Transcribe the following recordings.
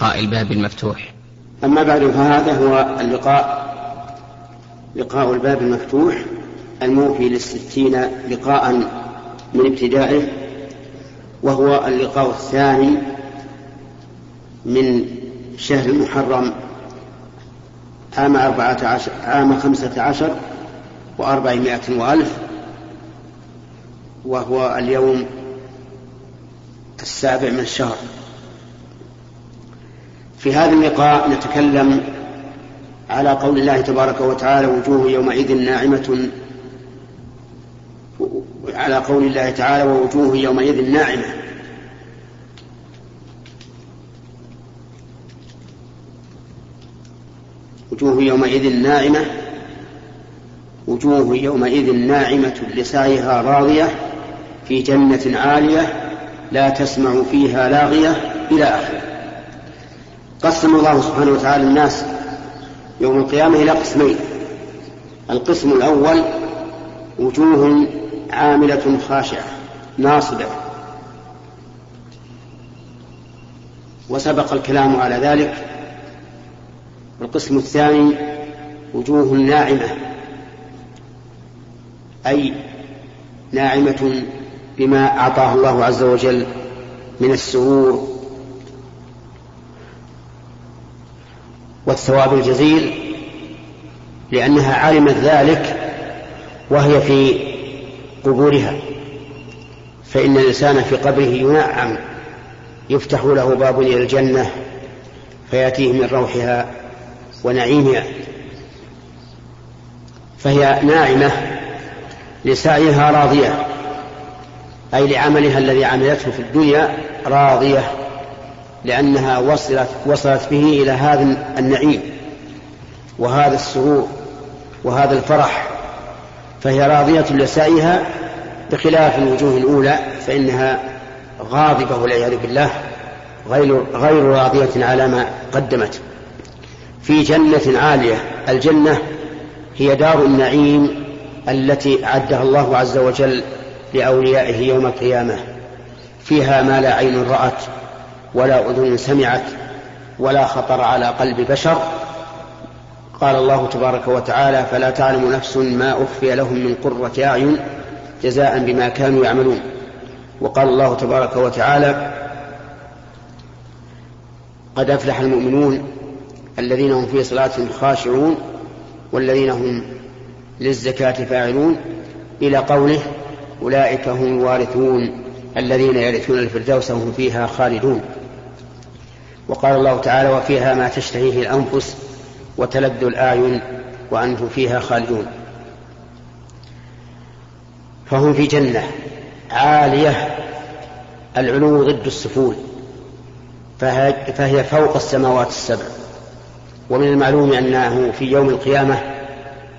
لقاء الباب المفتوح. أما بعد فهذا هو اللقاء لقاء الباب المفتوح الموفي للستين لقاء من ابتدائه وهو اللقاء الثاني من شهر المحرم عام أربعة عشر عام خمسة عشر وأربعمائة وألف وهو اليوم السابع من الشهر. في هذا اللقاء نتكلم على قول الله تبارك وتعالى وجوه يومئذ ناعمة على قول الله تعالى ووجوه يومئذ ناعمة. وجوه يومئذ ناعمة وجوه يومئذ ناعمة لسعيها راضية في جنة عالية لا تسمع فيها لاغية إلى آخره. قسم الله سبحانه وتعالى الناس يوم القيامة إلى قسمين. القسم الأول وجوه عاملة خاشعة ناصبة. وسبق الكلام على ذلك. القسم الثاني وجوه ناعمة أي ناعمة بما أعطاه الله عز وجل من السرور والثواب الجزيل لأنها علمت ذلك وهي في قبورها. فإن الإنسان في قبره ينعم يفتح له باب إلى الجنة فيأتيه من روحها ونعيمها. فهي ناعمة لسعيها راضية أي لعملها الذي عملته في الدنيا راضية. لأنها وصلت وصلت به إلى هذا النعيم وهذا السرور وهذا الفرح. فهي راضية لسعيها بخلاف الوجوه الأولى فإنها غاضبة والعياذ بالله غير غير راضية على ما قدمت. في جنة عالية الجنة هي دار النعيم التي أعدها الله عز وجل لأوليائه يوم القيامة. فيها ما لا عين رأت. ولا أذن سمعت ولا خطر على قلب بشر. قال الله تبارك وتعالى فلا تعلم نفس ما أخفي لهم من قرة أعين جزاء بما كانوا يعملون. وقال الله تبارك وتعالى قد أفلح المؤمنون الذين هم في صلاتهم خاشعون والذين هم للزكاة فاعلون. إلى قوله أولئك هم الوارثون الذين يرثون الفردوس وهم فيها خالدون. وقال الله تعالى وفيها ما تشتهيه الأنفس وتلذ الأعين وأنتم فيها خالدون. فهم في جنة عالية العلو ضد السفول فهي فوق السماوات السبع. ومن المعلوم أنه في يوم القيامة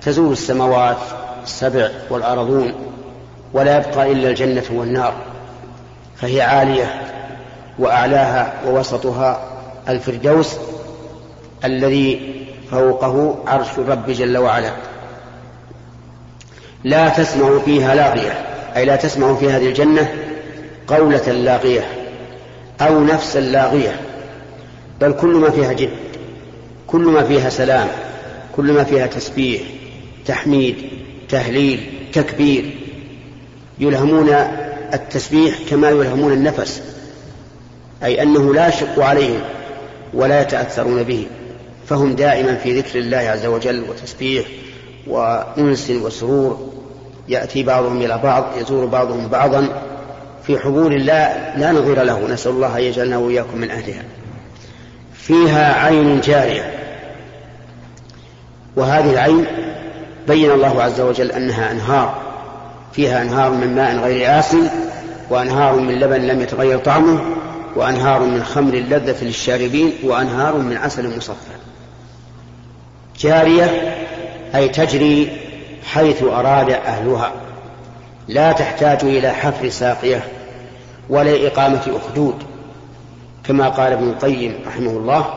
تزول السماوات السبع والأرضون ولا يبقى إلا الجنة والنار فهي عالية وأعلاها ووسطها الفردوس الذي فوقه عرش الرب جل وعلا. لا تسمع فيها لاغية أي لا تسمع في هذه الجنة قولة لاغية أو نفسا لاغية بل كل ما فيها جد كل ما فيها سلام كل ما فيها تسبيح تحميد تهليل تكبير. يلهمون التسبيح كما يلهمون النفس أي أنه لا يشق عليهم. ولا يتأثرون به فهم دائما في ذكر الله عز وجل وتسبيح وأنس وسرور. يأتي بعضهم إلى بعض يزور بعضهم بعضا. في حضور الله لا نظير له نسأل الله أن يجعلنا وإياكم من أهلها. فيها عين جارية. وهذه العين بين الله عز وجل أنها أنهار. فيها أنهار من ماء غير آسن وأنهار من لبن لم يتغير طعمه. وأنهار من خمر لذة للشاربين وأنهار من عسل مصفى. جارية أي تجري حيث أراد أهلها. لا تحتاج إلى حفر ساقية ولا إقامة أخدود. كما قال ابن القيم رحمه الله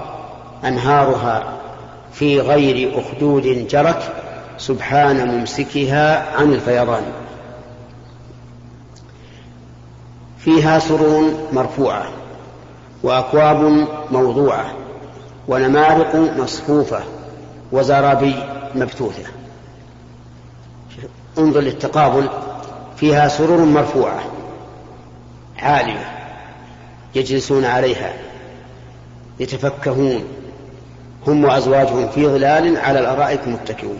أنهارها في غير أخدود جرت سبحان ممسكها عن الفيضان. فيها سرور مرفوعة. وأكواب موضوعة ونمارق مصفوفة وزرابي مبثوثة. انظر للتقابل فيها سرور مرفوعة عالية يجلسون عليها يتفكهون. هم وأزواجهم في ظلال على الأرائك متكئون.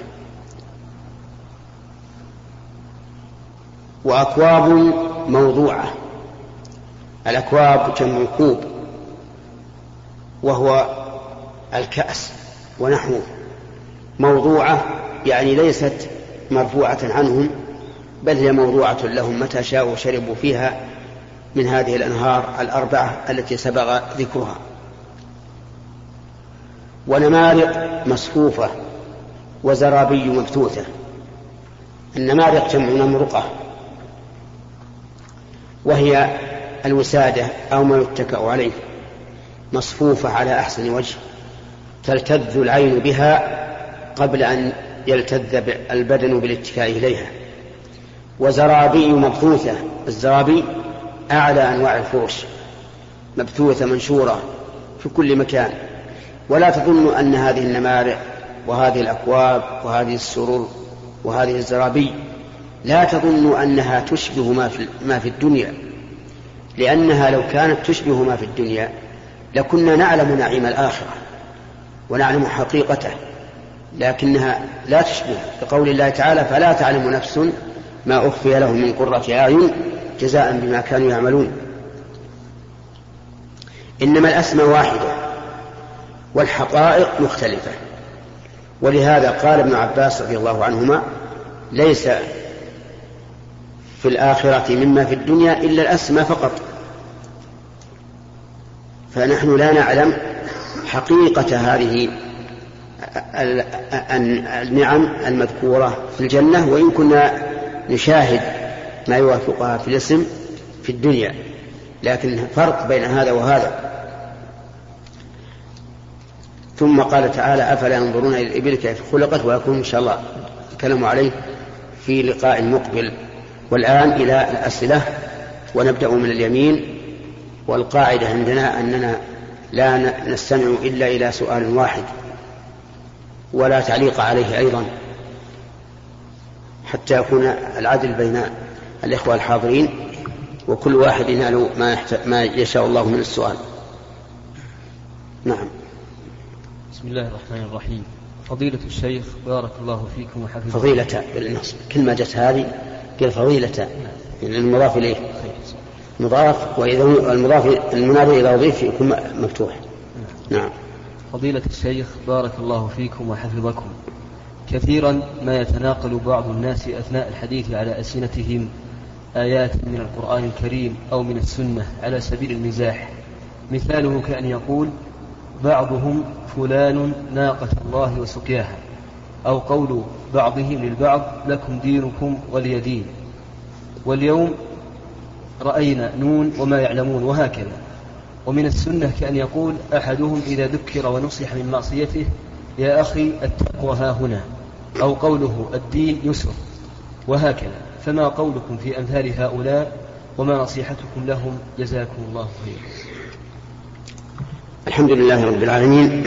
وأكواب موضوعة الأكواب جمع كوب. وهو الكأس ونحوه موضوعة يعني ليست مرفوعة عنهم بل هي موضوعة لهم متى شاءوا شربوا فيها من هذه الأنهار الأربعة التي سبق ذكرها. ونمارق مصفوفة وزرابي مبثوثة. النمارق جمع نمرقة وهي الوسادة أو ما يتكأ عليه. مصفوفة على أحسن وجه تلتذ العين بها قبل أن يلتذ البدن بالاتكاء إليها. وزرابي مبثوثة الزرابي أعلى أنواع الفرش مبثوثة منشورة في كل مكان. ولا تظن أن هذه النمارق وهذه الأكواب وهذه السرور وهذه الزرابي لا تظن أنها تشبه ما في, ما في الدنيا لأنها لو كانت تشبه ما في الدنيا لكنا نعلم نعيم الآخرة ونعلم حقيقته لكنها لا تشبه. بقول الله تعالى فلا تعلم نفس ما أخفي لهم من قرة أعين جزاء بما كانوا يعملون. إنما الأسماء واحدة والحقائق مختلفة. ولهذا قال ابن عباس رضي الله عنهما ليس في الآخرة مما في الدنيا إلا الأسماء فقط. فنحن لا نعلم حقيقة هذه النعم المذكورة في الجنة وإن كنا نشاهد ما يوافقها في الاسم في الدنيا. لكن فرق بين هذا وهذا. ثم قال تعالى أفلا ينظرون إلى الإبل كيف خلقت؟ ويكون إن شاء الله الكلام عليه في لقاء مقبل. والآن إلى الأسئلة ونبدأ من اليمين. والقاعدة عندنا أننا لا نستمع إلا إلى سؤال واحد ولا تعليق عليه أيضا حتى يكون العدل بين الإخوة الحاضرين وكل واحد ينال ما, ما يشاء الله من السؤال. نعم. بسم الله الرحمن الرحيم. فضيلة الشيخ بارك الله فيكم وحفظكم. فضيلة بالنصب كلمة جت هذه قال فضيلة. يعني المضاف إليه. مضاف وإذا المضاف المنادى إذا أضيف يكون مفتوح. نعم. فضيلة الشيخ بارك الله فيكم وحفظكم. كثيرا ما يتناقل بعض الناس أثناء الحديث على ألسنتهم آيات من القرآن الكريم أو من السنة على سبيل المزاح. مثاله كأن يقول بعضهم فلان ناقة الله وسقياها. أو قول بعضهم للبعض لكم دينكم ولي دين. واليوم رأينا نون وما يعلمون وهكذا. ومن السنة كأن يقول أحدهم إذا ذكر ونصح من معصيته يا أخي التقوى ها هنا أو قوله الدين يسر وهكذا. فما قولكم في أمثال هؤلاء وما نصيحتكم لهم؟ جزاكم الله خيرا الحمد لله رب العالمين.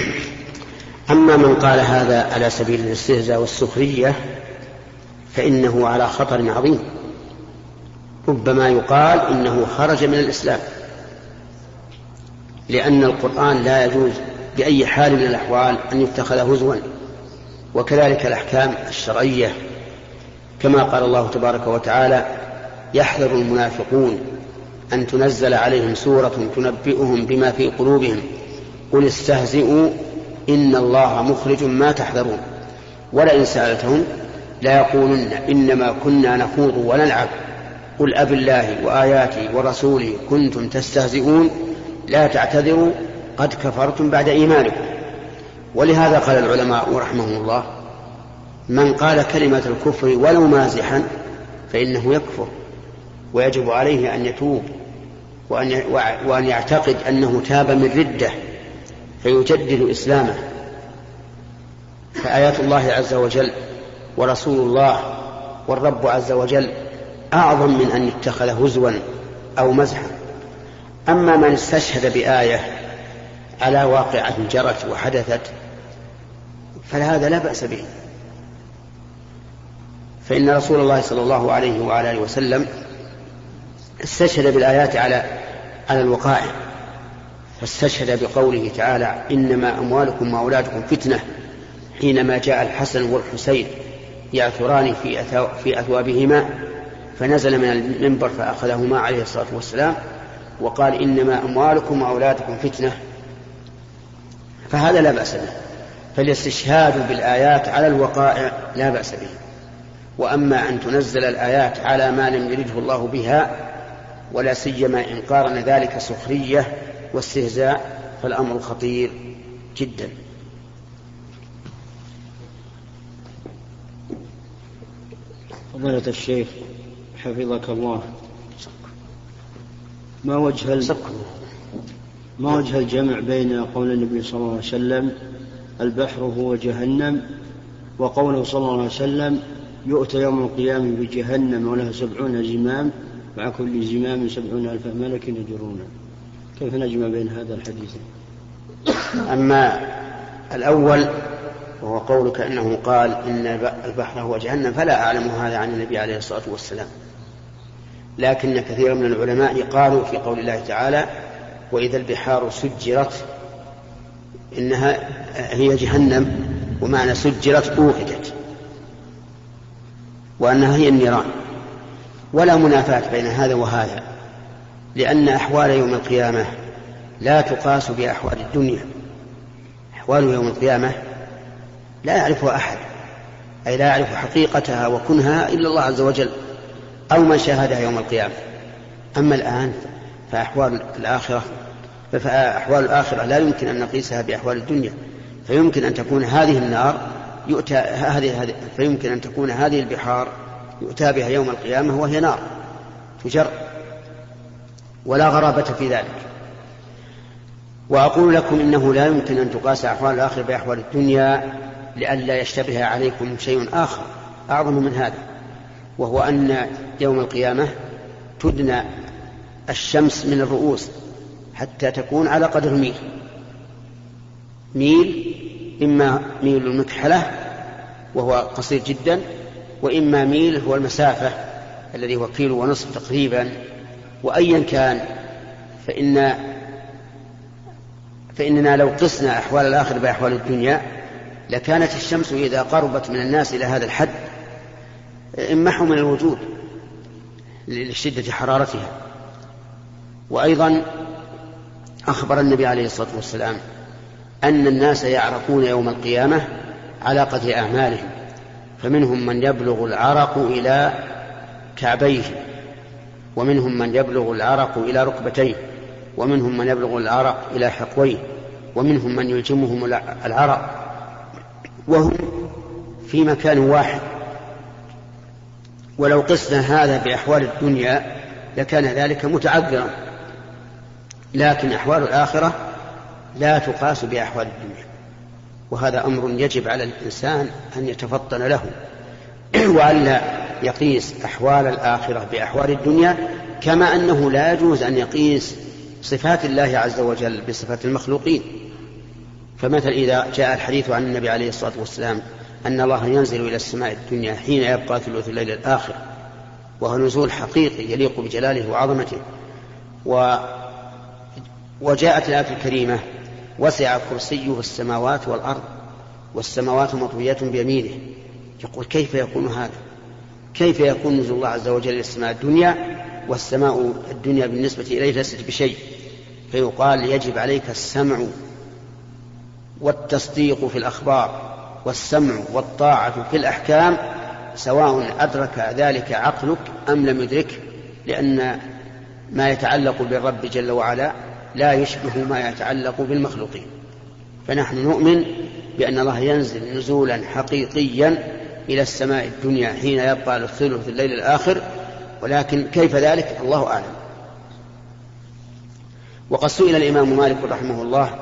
أما من قال هذا على سبيل الاستهزاء والسخرية فإنه على خطر عظيم. ربما يقال إنه خرج من الإسلام. لأن القرآن لا يجوز بأي حال من الأحوال أن يتخذ هزوا. وكذلك الأحكام الشرعية كما قال الله تبارك وتعالى يحذر المنافقون أن تنزل عليهم سورة تنبئهم بما في قلوبهم. قل استهزئوا إن الله مخرج ما تحذرون. ولئن سألتهم ليقولن إنما كنا نخوض ونلعب. قل أب الله وآياته ورسوله كنتم تستهزئون لا تعتذروا قد كفرتم بعد إيمانكم. ولهذا قال العلماء رحمهم الله من قال كلمة الكفر ولو مازحا فإنه يكفر ويجب عليه أن يتوب وأن وأن يعتقد أنه تاب من ردة فيجدد إسلامه. فآيات الله عز وجل ورسول الله والرب عز وجل أعظم من أن يتخذ هزوا أو مزحا. أما من استشهد بآية على واقعة جرت وحدثت فهذا لا بأس به. فإن رسول الله صلى الله عليه وعلى آله وسلم استشهد بالآيات على على الوقائع فاستشهد بقوله تعالى إنما أموالكم وأولادكم فتنة حينما جاء الحسن والحسين يعثران في أثوابهما. فنزل من المنبر فأخذهما عليه الصلاة والسلام وقال إنما أموالكم وأولادكم فتنة. فهذا لا بأس به. فالاستشهاد بالآيات على الوقائع لا بأس به. وأما أن تنزل الآيات على ما لم يرده الله بها ولا سيما إن قارن ذلك سخرية واستهزاء فالأمر خطير جدا. فضيلة الشيخ حفظك الله. ما وجه ما وجه الجمع بين قول النبي صلى الله عليه وسلم البحر هو جهنم وقوله صلى الله عليه وسلم يؤتى يوم القيامة بجهنم ولها سبعون زمام مع كل زمام سبعون ألف ملك يجرون. كيف نجمع بين هذا الحديث؟ أما الأول وهو قولك أنه قال إن البحر هو جهنم فلا أعلم هذا عن النبي عليه الصلاة والسلام. لكن كثيرا من العلماء قالوا في قول الله تعالى وإذا البحار سجرت إنها هي جهنم ومعنى سجرت أوقدت وأنها هي النيران. ولا منافاة بين هذا وهذا لأن أحوال يوم القيامة لا تقاس بأحوال الدنيا. أحوال يوم القيامة لا يعرفها أحد أي لا يعرف حقيقتها وكنها إلا الله عز وجل. أو من شاهدها يوم القيامة. أما الآن فأحوال الآخرة فأحوال الآخرة لا يمكن أن نقيسها بأحوال الدنيا. فيمكن أن تكون هذه النار يؤتى هذه فيمكن أن تكون هذه البحار يؤتى بها يوم القيامة وهي نار تجر. ولا غرابة في ذلك. وأقول لكم إنه لا يمكن أن تقاس أحوال الآخرة بأحوال الدنيا لئلا يشتبه عليكم شيء آخر أعظم من هذا. وهو أن يوم القيامة تدنى الشمس من الرؤوس حتى تكون على قدر ميل. ميل إما ميل المكحلة وهو قصير جدا وإما ميل هو المسافة الذي هو كيلو ونصف تقريبا. وأيا كان فإن فإننا لو قسنا أحوال الآخرة بأحوال الدنيا لكانت الشمس إذا قربت من الناس إلى هذا الحد امحوا من الوجود لشدة حرارتها. وأيضا أخبر النبي عليه الصلاة والسلام أن الناس يعرقون يوم القيامة على قدر أعمالهم فمنهم من يبلغ العرق إلى كعبيه ومنهم من يبلغ العرق إلى ركبتيه ومنهم من يبلغ العرق إلى حقويه ومنهم من يلجمهم العرق. وهم في مكان واحد. ولو قسنا هذا بأحوال الدنيا لكان ذلك متعذرا. لكن أحوال الآخرة لا تقاس بأحوال الدنيا. وهذا أمر يجب على الإنسان أن يتفطن له. وألا يقيس أحوال الآخرة بأحوال الدنيا كما أنه لا يجوز أن يقيس صفات الله عز وجل بصفات المخلوقين. فمثلا إذا جاء الحديث عن النبي عليه الصلاة والسلام أن الله ينزل إلى السماء الدنيا حين يبقى ثلث الليل الآخر وهو نزول حقيقي يليق بجلاله وعظمته. و وجاءت الآية الكريمة وسع كرسيه السماوات والأرض والسماوات مطويات بيمينه. يقول كيف يكون هذا؟ كيف يكون نزول الله عز وجل إلى السماء الدنيا والسماء الدنيا بالنسبة إليه ليست بشيء؟ فيقال يجب عليك السمع والتصديق في الأخبار. والسمع والطاعة في الأحكام سواء أدرك ذلك عقلك أم لم يدركه لأن ما يتعلق بالرب جل وعلا لا يشبه ما يتعلق بالمخلوقين. فنحن نؤمن بأن الله ينزل نزولا حقيقيا إلى السماء الدنيا حين يبقى الثلث الليل الآخر ولكن كيف ذلك؟ الله أعلم. وقد سئل الإمام مالك رحمه الله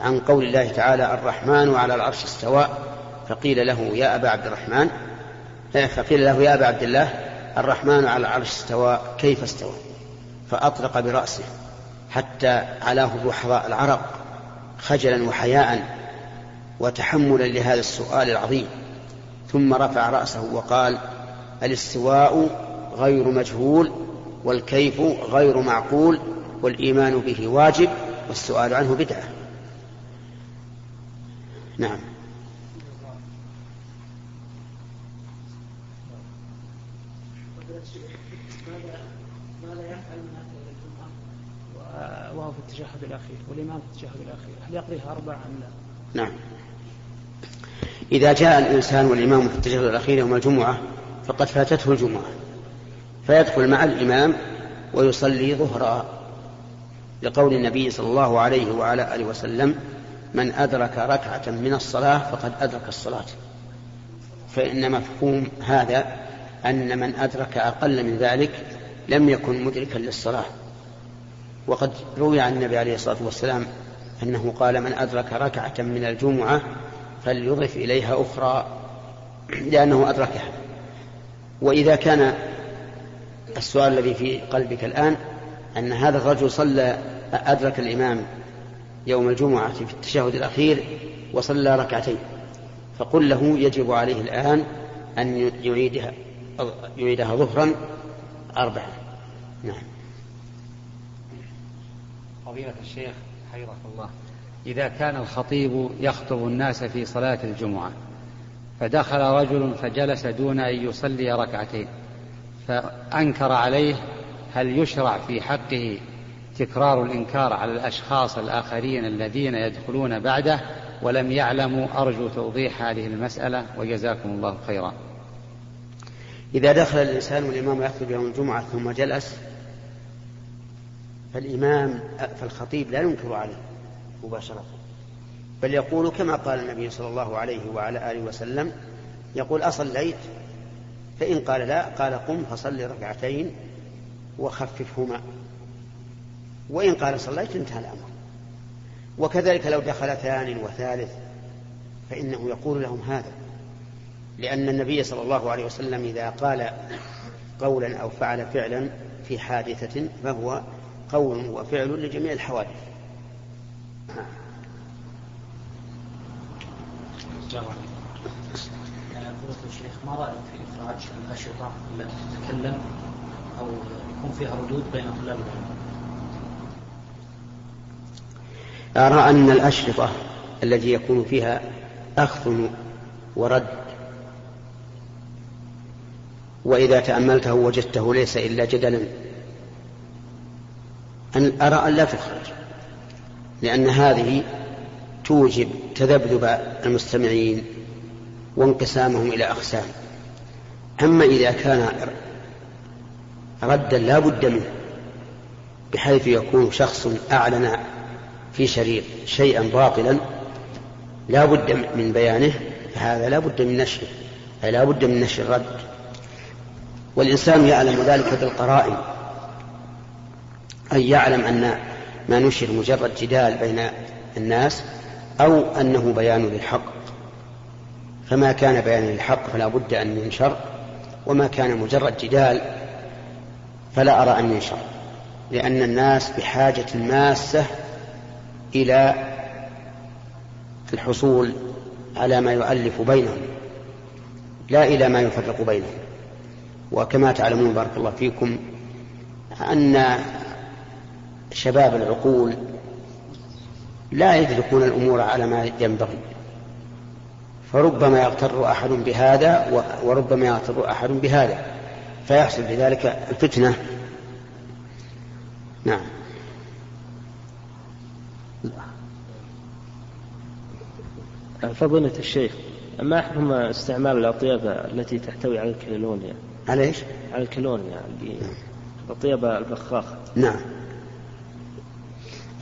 عن قول الله تعالى الرحمن على العرش استوى فقيل له يا أبا عبد الرحمن فقيل له يا أبا عبد الله الرحمن على العرش استوى كيف استوى؟ فأطلق برأسه حتى علاه بحراء العرق خجلا وحياء وتحملا لهذا السؤال العظيم. ثم رفع رأسه وقال الاستواء غير مجهول والكيف غير معقول والإيمان به واجب والسؤال عنه بدعة. نعم وهو في التشهد الأخير والإمام في التشهد الأخير هل يقضيها أربعة أم لا؟ نعم. إذا جاء الإنسان والإمام في التشهد الأخير يوم الجمعة فقد فاتته الجمعة. فيدخل مع الإمام ويصلي ظهرا لقول النبي صلى الله عليه وعلى آله وسلم من أدرك ركعة من الصلاة فقد أدرك الصلاة. فإن مفهوم هذا أن من أدرك أقل من ذلك لم يكن مدركا للصلاة. وقد روي عن النبي عليه الصلاة والسلام أنه قال من أدرك ركعة من الجمعة فليضف إليها أخرى لأنه أدركها. وإذا كان السؤال الذي في قلبك الآن أن هذا الرجل صلى أدرك الإمام يوم الجمعة في التشهد الأخير وصلى ركعتين فقل له يجب عليه الآن أن يعيدها يعيدها ظهرا أربعة. نعم. فضيلة الشيخ حيرك الله. إذا كان الخطيب يخطب الناس في صلاة الجمعة فدخل رجل فجلس دون أن يصلي ركعتين فأنكر عليه هل يشرع في حقه تكرار الإنكار على الأشخاص الآخرين الذين يدخلون بعده ولم يعلموا أرجو توضيح هذه المسألة وجزاكم الله خيرا. إذا دخل الإنسان والإمام يخطب يوم الجمعة ثم جلس فالإمام فالخطيب لا ينكر عليه مباشرة بل يقول كما قال النبي صلى الله عليه وعلى آله وسلم يقول أصليت فإن قال لا قال قم فصل ركعتين وخففهما وإن قال صليت انتهى الأمر. وكذلك لو دخل ثان وثالث فإنه يقول لهم هذا لأن النبي صلى الله عليه وسلم إذا قال قولا أو فعل فعلا في حادثة فهو قول وفعل لجميع الحوادث الشيخ ما رأيك في إخراج الأشرطة التي تتكلم أو يكون فيها ردود بين طلاب العلم؟ أرى أن الأشرطة التي يكون فيها أخذ ورد وإذا تأملته وجدته ليس إلا جدلا أن أرى أن لا تخرج لأن هذه توجب تذبذب المستمعين وانقسامهم إلى أقسام. أما إذا كان ردا لا بد منه بحيث يكون شخص أعلن في شريط شيئا باطلا لا بد من بيانه فهذا لا بد من نشره أي لا بد من نشر الرد. والإنسان يعلم ذلك بالقرائن. أي يعلم أن ما نشر مجرد جدال بين الناس أو أنه بيان للحق. فما كان بيانا للحق فلا بد أن ينشر وما كان مجرد جدال فلا أرى أن ينشر لأن الناس بحاجة ماسة إلى الحصول على ما يؤلف بينهم لا إلى ما يفرق بينهم. وكما تعلمون بارك الله فيكم أن شباب العقول لا يدركون الأمور على ما ينبغي فربما يغتر أحد بهذا وربما يغتر أحد بهذا فيحصل بذلك الفتنة. نعم. فضيلة الشيخ ما حكم استعمال الأطياب التي تحتوي على الكلونيا على إيش؟ على الكلونيا الأطياب البخاخة. نعم.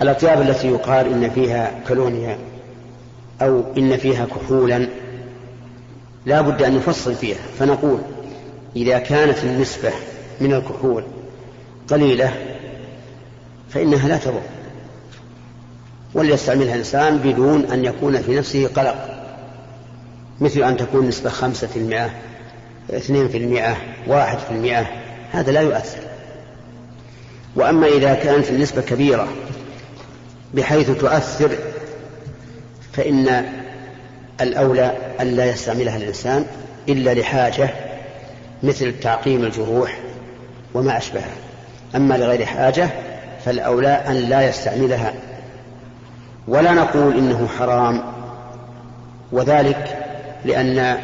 الأطياب التي يقال إن فيها كلونيا أو إن فيها كحولا لا بد أن نفصل فيها فنقول إذا كانت النسبة من الكحول قليلة فإنها لا تضر وليستعملها الإنسان بدون أن يكون في نفسه قلق مثل أن تكون نسبة خمسة في المئة اثنين في المئة واحد في المئة هذا لا يؤثر. وأما إذا كانت النسبة كبيرة بحيث تؤثر فإن الأولى أن لا يستعملها الإنسان إلا لحاجة مثل تعقيم الجروح وما أشبهها. أما لغير حاجة فالأولى أن لا يستعملها. ولا نقول إنه حرام وذلك لأن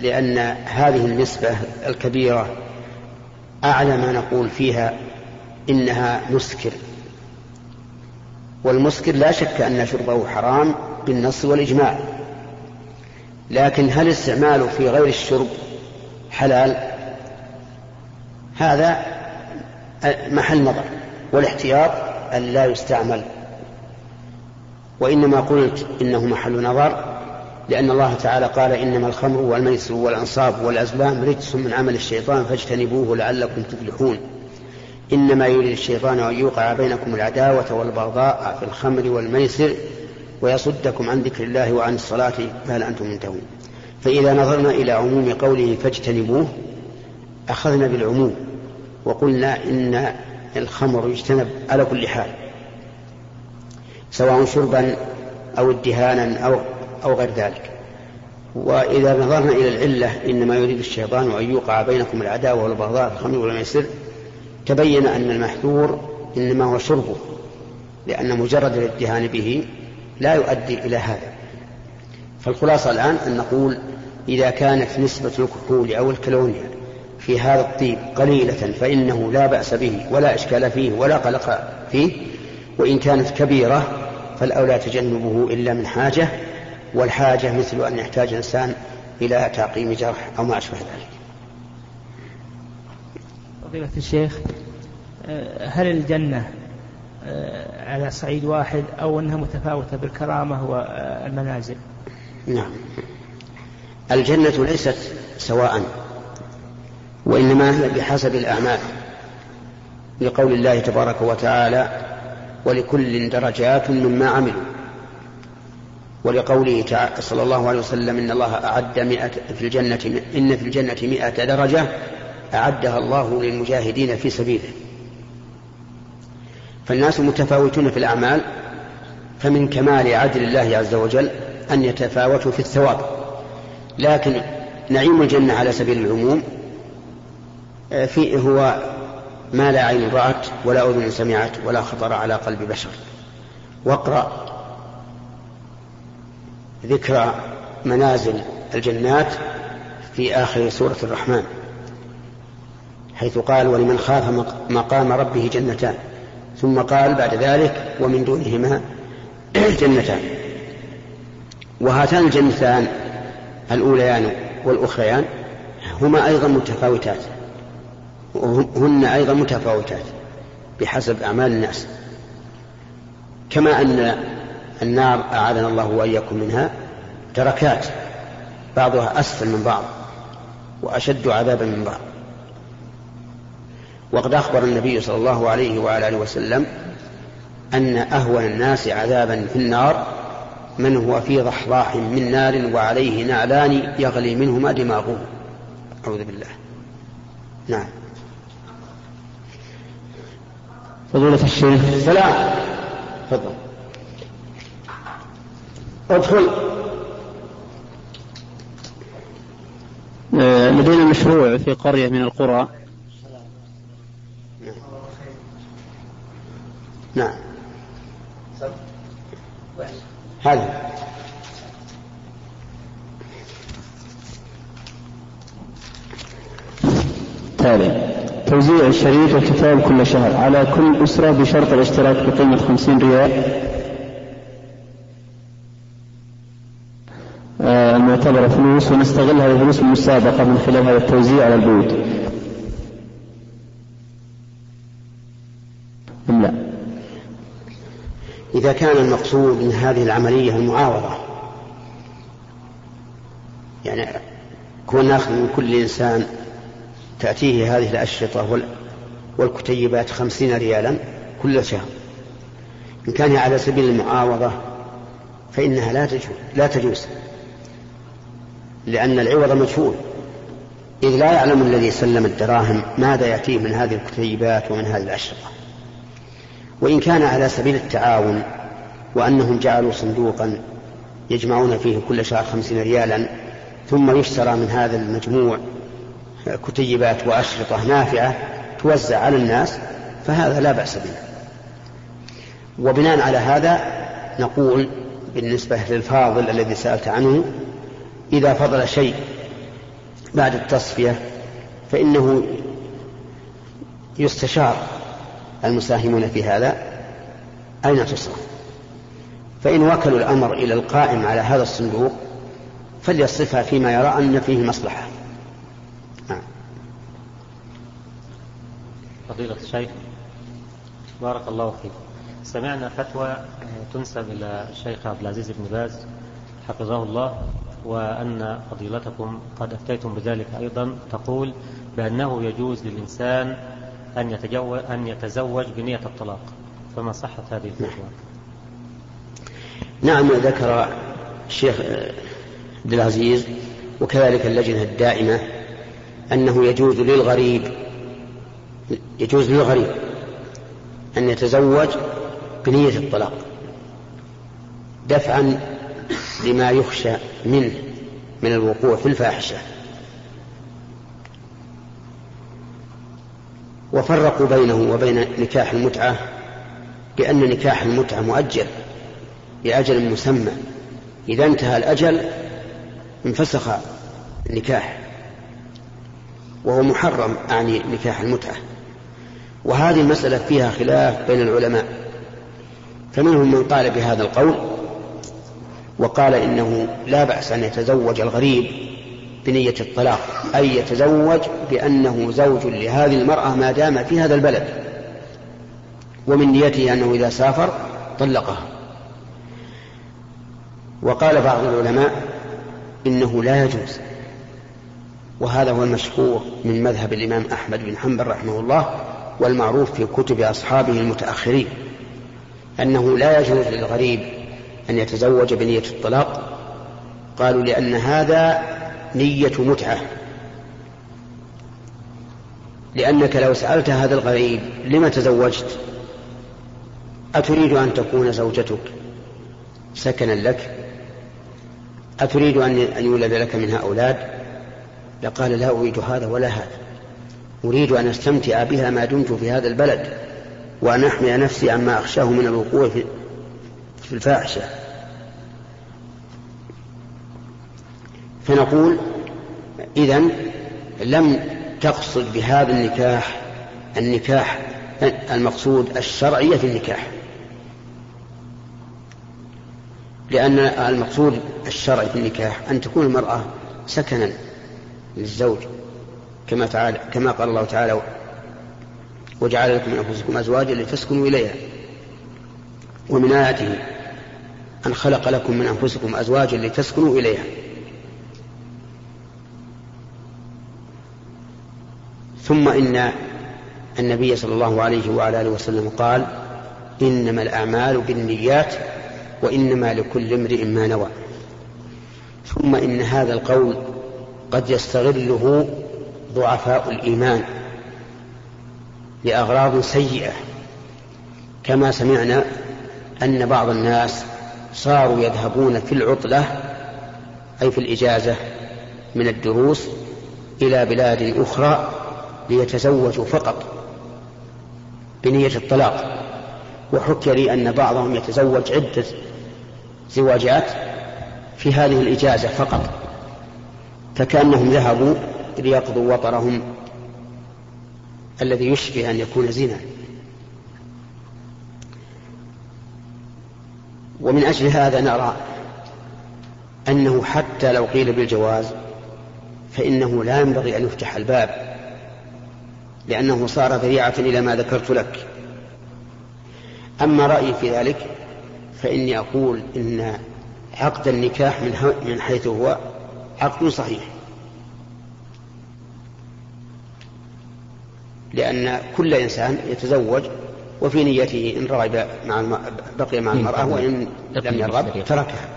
لأن هذه النسبة الكبيرة أعلى ما نقول فيها إنها مسكر. والمسكر لا شك أن شربه حرام بالنص والإجماع. لكن هل استعماله في غير الشرب حلال؟ هذا محل نظر والاحتياط أن لا يستعمل. وإنما قلت إنه محل نظر لأن الله تعالى قال إنما الخمر والميسر والأنصاب والأزلام رجس من عمل الشيطان فاجتنبوه لعلكم تفلحون. إنما يريد الشيطان أن يوقع بينكم العداوة والبغضاء في الخمر والميسر ويصدكم عن ذكر الله وعن الصلاة فهل أنتم منتهون. فإذا نظرنا إلى عموم قوله فاجتنبوه أخذنا بالعموم وقلنا إن الخمر يجتنب على كل حال سواء شربا أو ادهانا أو أو غير ذلك. وإذا نظرنا إلى العلة إنما يريد الشيطان أن يوقع بينكم العداوة والبغضاء في الخمر والميسر تبين أن المحذور إنما هو شربه لأن مجرد الادهان به لا يؤدي إلى هذا. فالخلاصة الآن أن نقول إذا كانت نسبة الكحول أو الكلونيا في هذا الطيب قليلة فإنه لا بأس به ولا إشكال فيه ولا قلق فيه وإن كانت كبيرة فالأولى تجنبه إلا من حاجة والحاجة مثل أن يحتاج الإنسان إلى تعقيم جرح أو ما أشبه ذلك. فضيلة الشيخ آه، هل الجنة آه، على صعيد واحد أو أنها متفاوتة بالكرامة والمنازل؟ نعم. الجنة ليست سواء وإنما هي بحسب الأعمال لقول الله تبارك وتعالى ولكل درجات مما عملوا ولقوله تعالى صلى الله عليه وسلم إن الله أعد مئة في الجنة إن في الجنة مئة درجة أعدها الله للمجاهدين في سبيله. فالناس متفاوتون في الأعمال فمن كمال عدل الله عز وجل أن يتفاوتوا في الثواب. لكن نعيم الجنة على سبيل العموم آه، في هو ما لا عين رأت ولا أذن سمعت ولا خطر على قلب بشر. واقرأ ذكر منازل الجنات في آخر سورة الرحمن. حيث قال ولمن خاف مقام ربه جنتان ثم قال بعد ذلك ومن دونهما جنتان. وهاتان الجنتان الأوليان والأخريان هما أيضا متفاوتات هن أيضا متفاوتات بحسب أعمال الناس. كما أن النار أعاذنا الله وإياكم منها دركات بعضها أسفل من بعض وأشد عذابا من بعض. وقد أخبر النبي صلى الله عليه وعلى آله وسلم أن أهون الناس عذابا في النار من هو في ضحضاح من نار وعليه نعلان يغلي منهما دماغه. أعوذ بالله. نعم. فضيلة الشيخ. سلام تفضل. ادخل. آه، لدينا مشروع في قرية من القرى. نعم. هذا. تالي. توزيع الشريط والكتاب كل شهر. على كل أسرة بشرط الاشتراك بقيمة خمسين ريال. آه، المعتبرة فلوس ونستغل هذه الفلوس المسابقة من خلال هذا التوزيع على البيوت أم لا إذا كان المقصود من هذه العملية المعاوضة. يعني كون ناخذ من كل إنسان تأتيه هذه الأشرطة والكتيبات خمسين ريالا كل شهر. إن كان على سبيل المعاوضة فإنها لا تجوز لا تجوز لأن العوض مجهول إذ لا يعلم الذي سلم الدراهم ماذا يأتيه من هذه الكتيبات ومن هذه الأشرطة. وإن كان على سبيل التعاون وأنهم جعلوا صندوقا يجمعون فيه كل شهر خمسين ريالا ثم يشترى من هذا المجموع كتيبات وأشرطة نافعة توزع على الناس فهذا لا بأس به. وبناء على هذا نقول بالنسبة للفاضل الذي سألت عنه إذا فضل شيء بعد التصفية فإنه يستشار المساهمون في هذا أين تصرف؟ فإن وكلوا الأمر إلى القائم على هذا الصندوق فليصرفها فيما يرى أن فيه مصلحة. نعم. فضيلة الشيخ بارك الله فيك. سمعنا فتوى تنسب إلى الشيخ عبد العزيز بن باز حفظه الله وأن فضيلتكم قد أفتيتم بذلك أيضا تقول بأنه يجوز للإنسان أن يتجوز, أن يتزوج بنية الطلاق. فما صحة هذه الفتوى؟ نعم ذكر الشيخ عبد العزيز وكذلك اللجنة الدائمة أنه يجوز للغريب يجوز للغريب أن يتزوج بنية الطلاق دفعا لما يخشى منه من الوقوع في الفاحشة. وفرقوا بينه وبين نكاح المتعة بأن نكاح المتعة مؤجل لأجل مسمى. إذا انتهى الأجل انفسخ النكاح وهو محرم أعني نكاح المتعة. وهذه المسألة فيها خلاف بين العلماء. فمنهم من قال بهذا القول وقال إنه لا بأس أن يتزوج الغريب بنية الطلاق أي يتزوج بأنه زوج لهذه المرأة ما دام في هذا البلد. ومن نيته أنه إذا سافر طلقها. وقال بعض العلماء إنه لا يجوز. وهذا هو المشهور من مذهب الإمام أحمد بن حنبل رحمه الله والمعروف في كتب أصحابه المتأخرين أنه لا يجوز للغريب أن يتزوج بنية الطلاق. قالوا لأن هذا نية متعة. لأنك لو سألت هذا الغريب لم تزوجت؟ أتريد أن تكون زوجتك. سكنا لك؟ أتريد أن يولد لك منها أولاد؟ لقال لا أريد هذا ولا هذا. أريد أن أستمتع بها ما دمت في هذا البلد وأن أحمي نفسي عما أخشاه من الوقوع في الفاحشة. فنقول إذا لم تقصد بهذا النكاح النكاح المقصود الشرعي في النكاح. لأن المقصود الشرعي في النكاح أن تكون المرأة سكنا للزوج كما تعالى كما قال الله تعالى وجعل لكم من أنفسكم أزواجا لتسكنوا إليها ومن آياته أن خلق لكم من أنفسكم أزواجا لتسكنوا إليها. ثم إن النبي صلى الله عليه وعلى آله وسلم قال إنما الأعمال بالنيات وإنما لكل امرئ ما نوى. ثم إن هذا القول قد يستغله ضعفاء الإيمان لأغراض سيئة. كما سمعنا أن بعض الناس صاروا يذهبون في العطلة أي في الإجازة من الدروس إلى بلاد أخرى ليتزوجوا فقط بنية الطلاق. وحكي لي أن بعضهم يتزوج عدة زواجات في هذه الإجازة فقط فكأنهم ذهبوا ليقضوا وطرهم الذي يشبه أن يكون زنا. ومن أجل هذا نرى أنه حتى لو قيل بالجواز فإنه لا ينبغي أن يفتح الباب لأنه صار ذريعة إلى ما ذكرت لك. أما رأيي في ذلك فإني أقول إن عقد النكاح من من حيث هو عقد صحيح. لأن كل إنسان يتزوج وفي نيته إن رغب مع. بقي مع المرأة وإن لم يرغب تركها.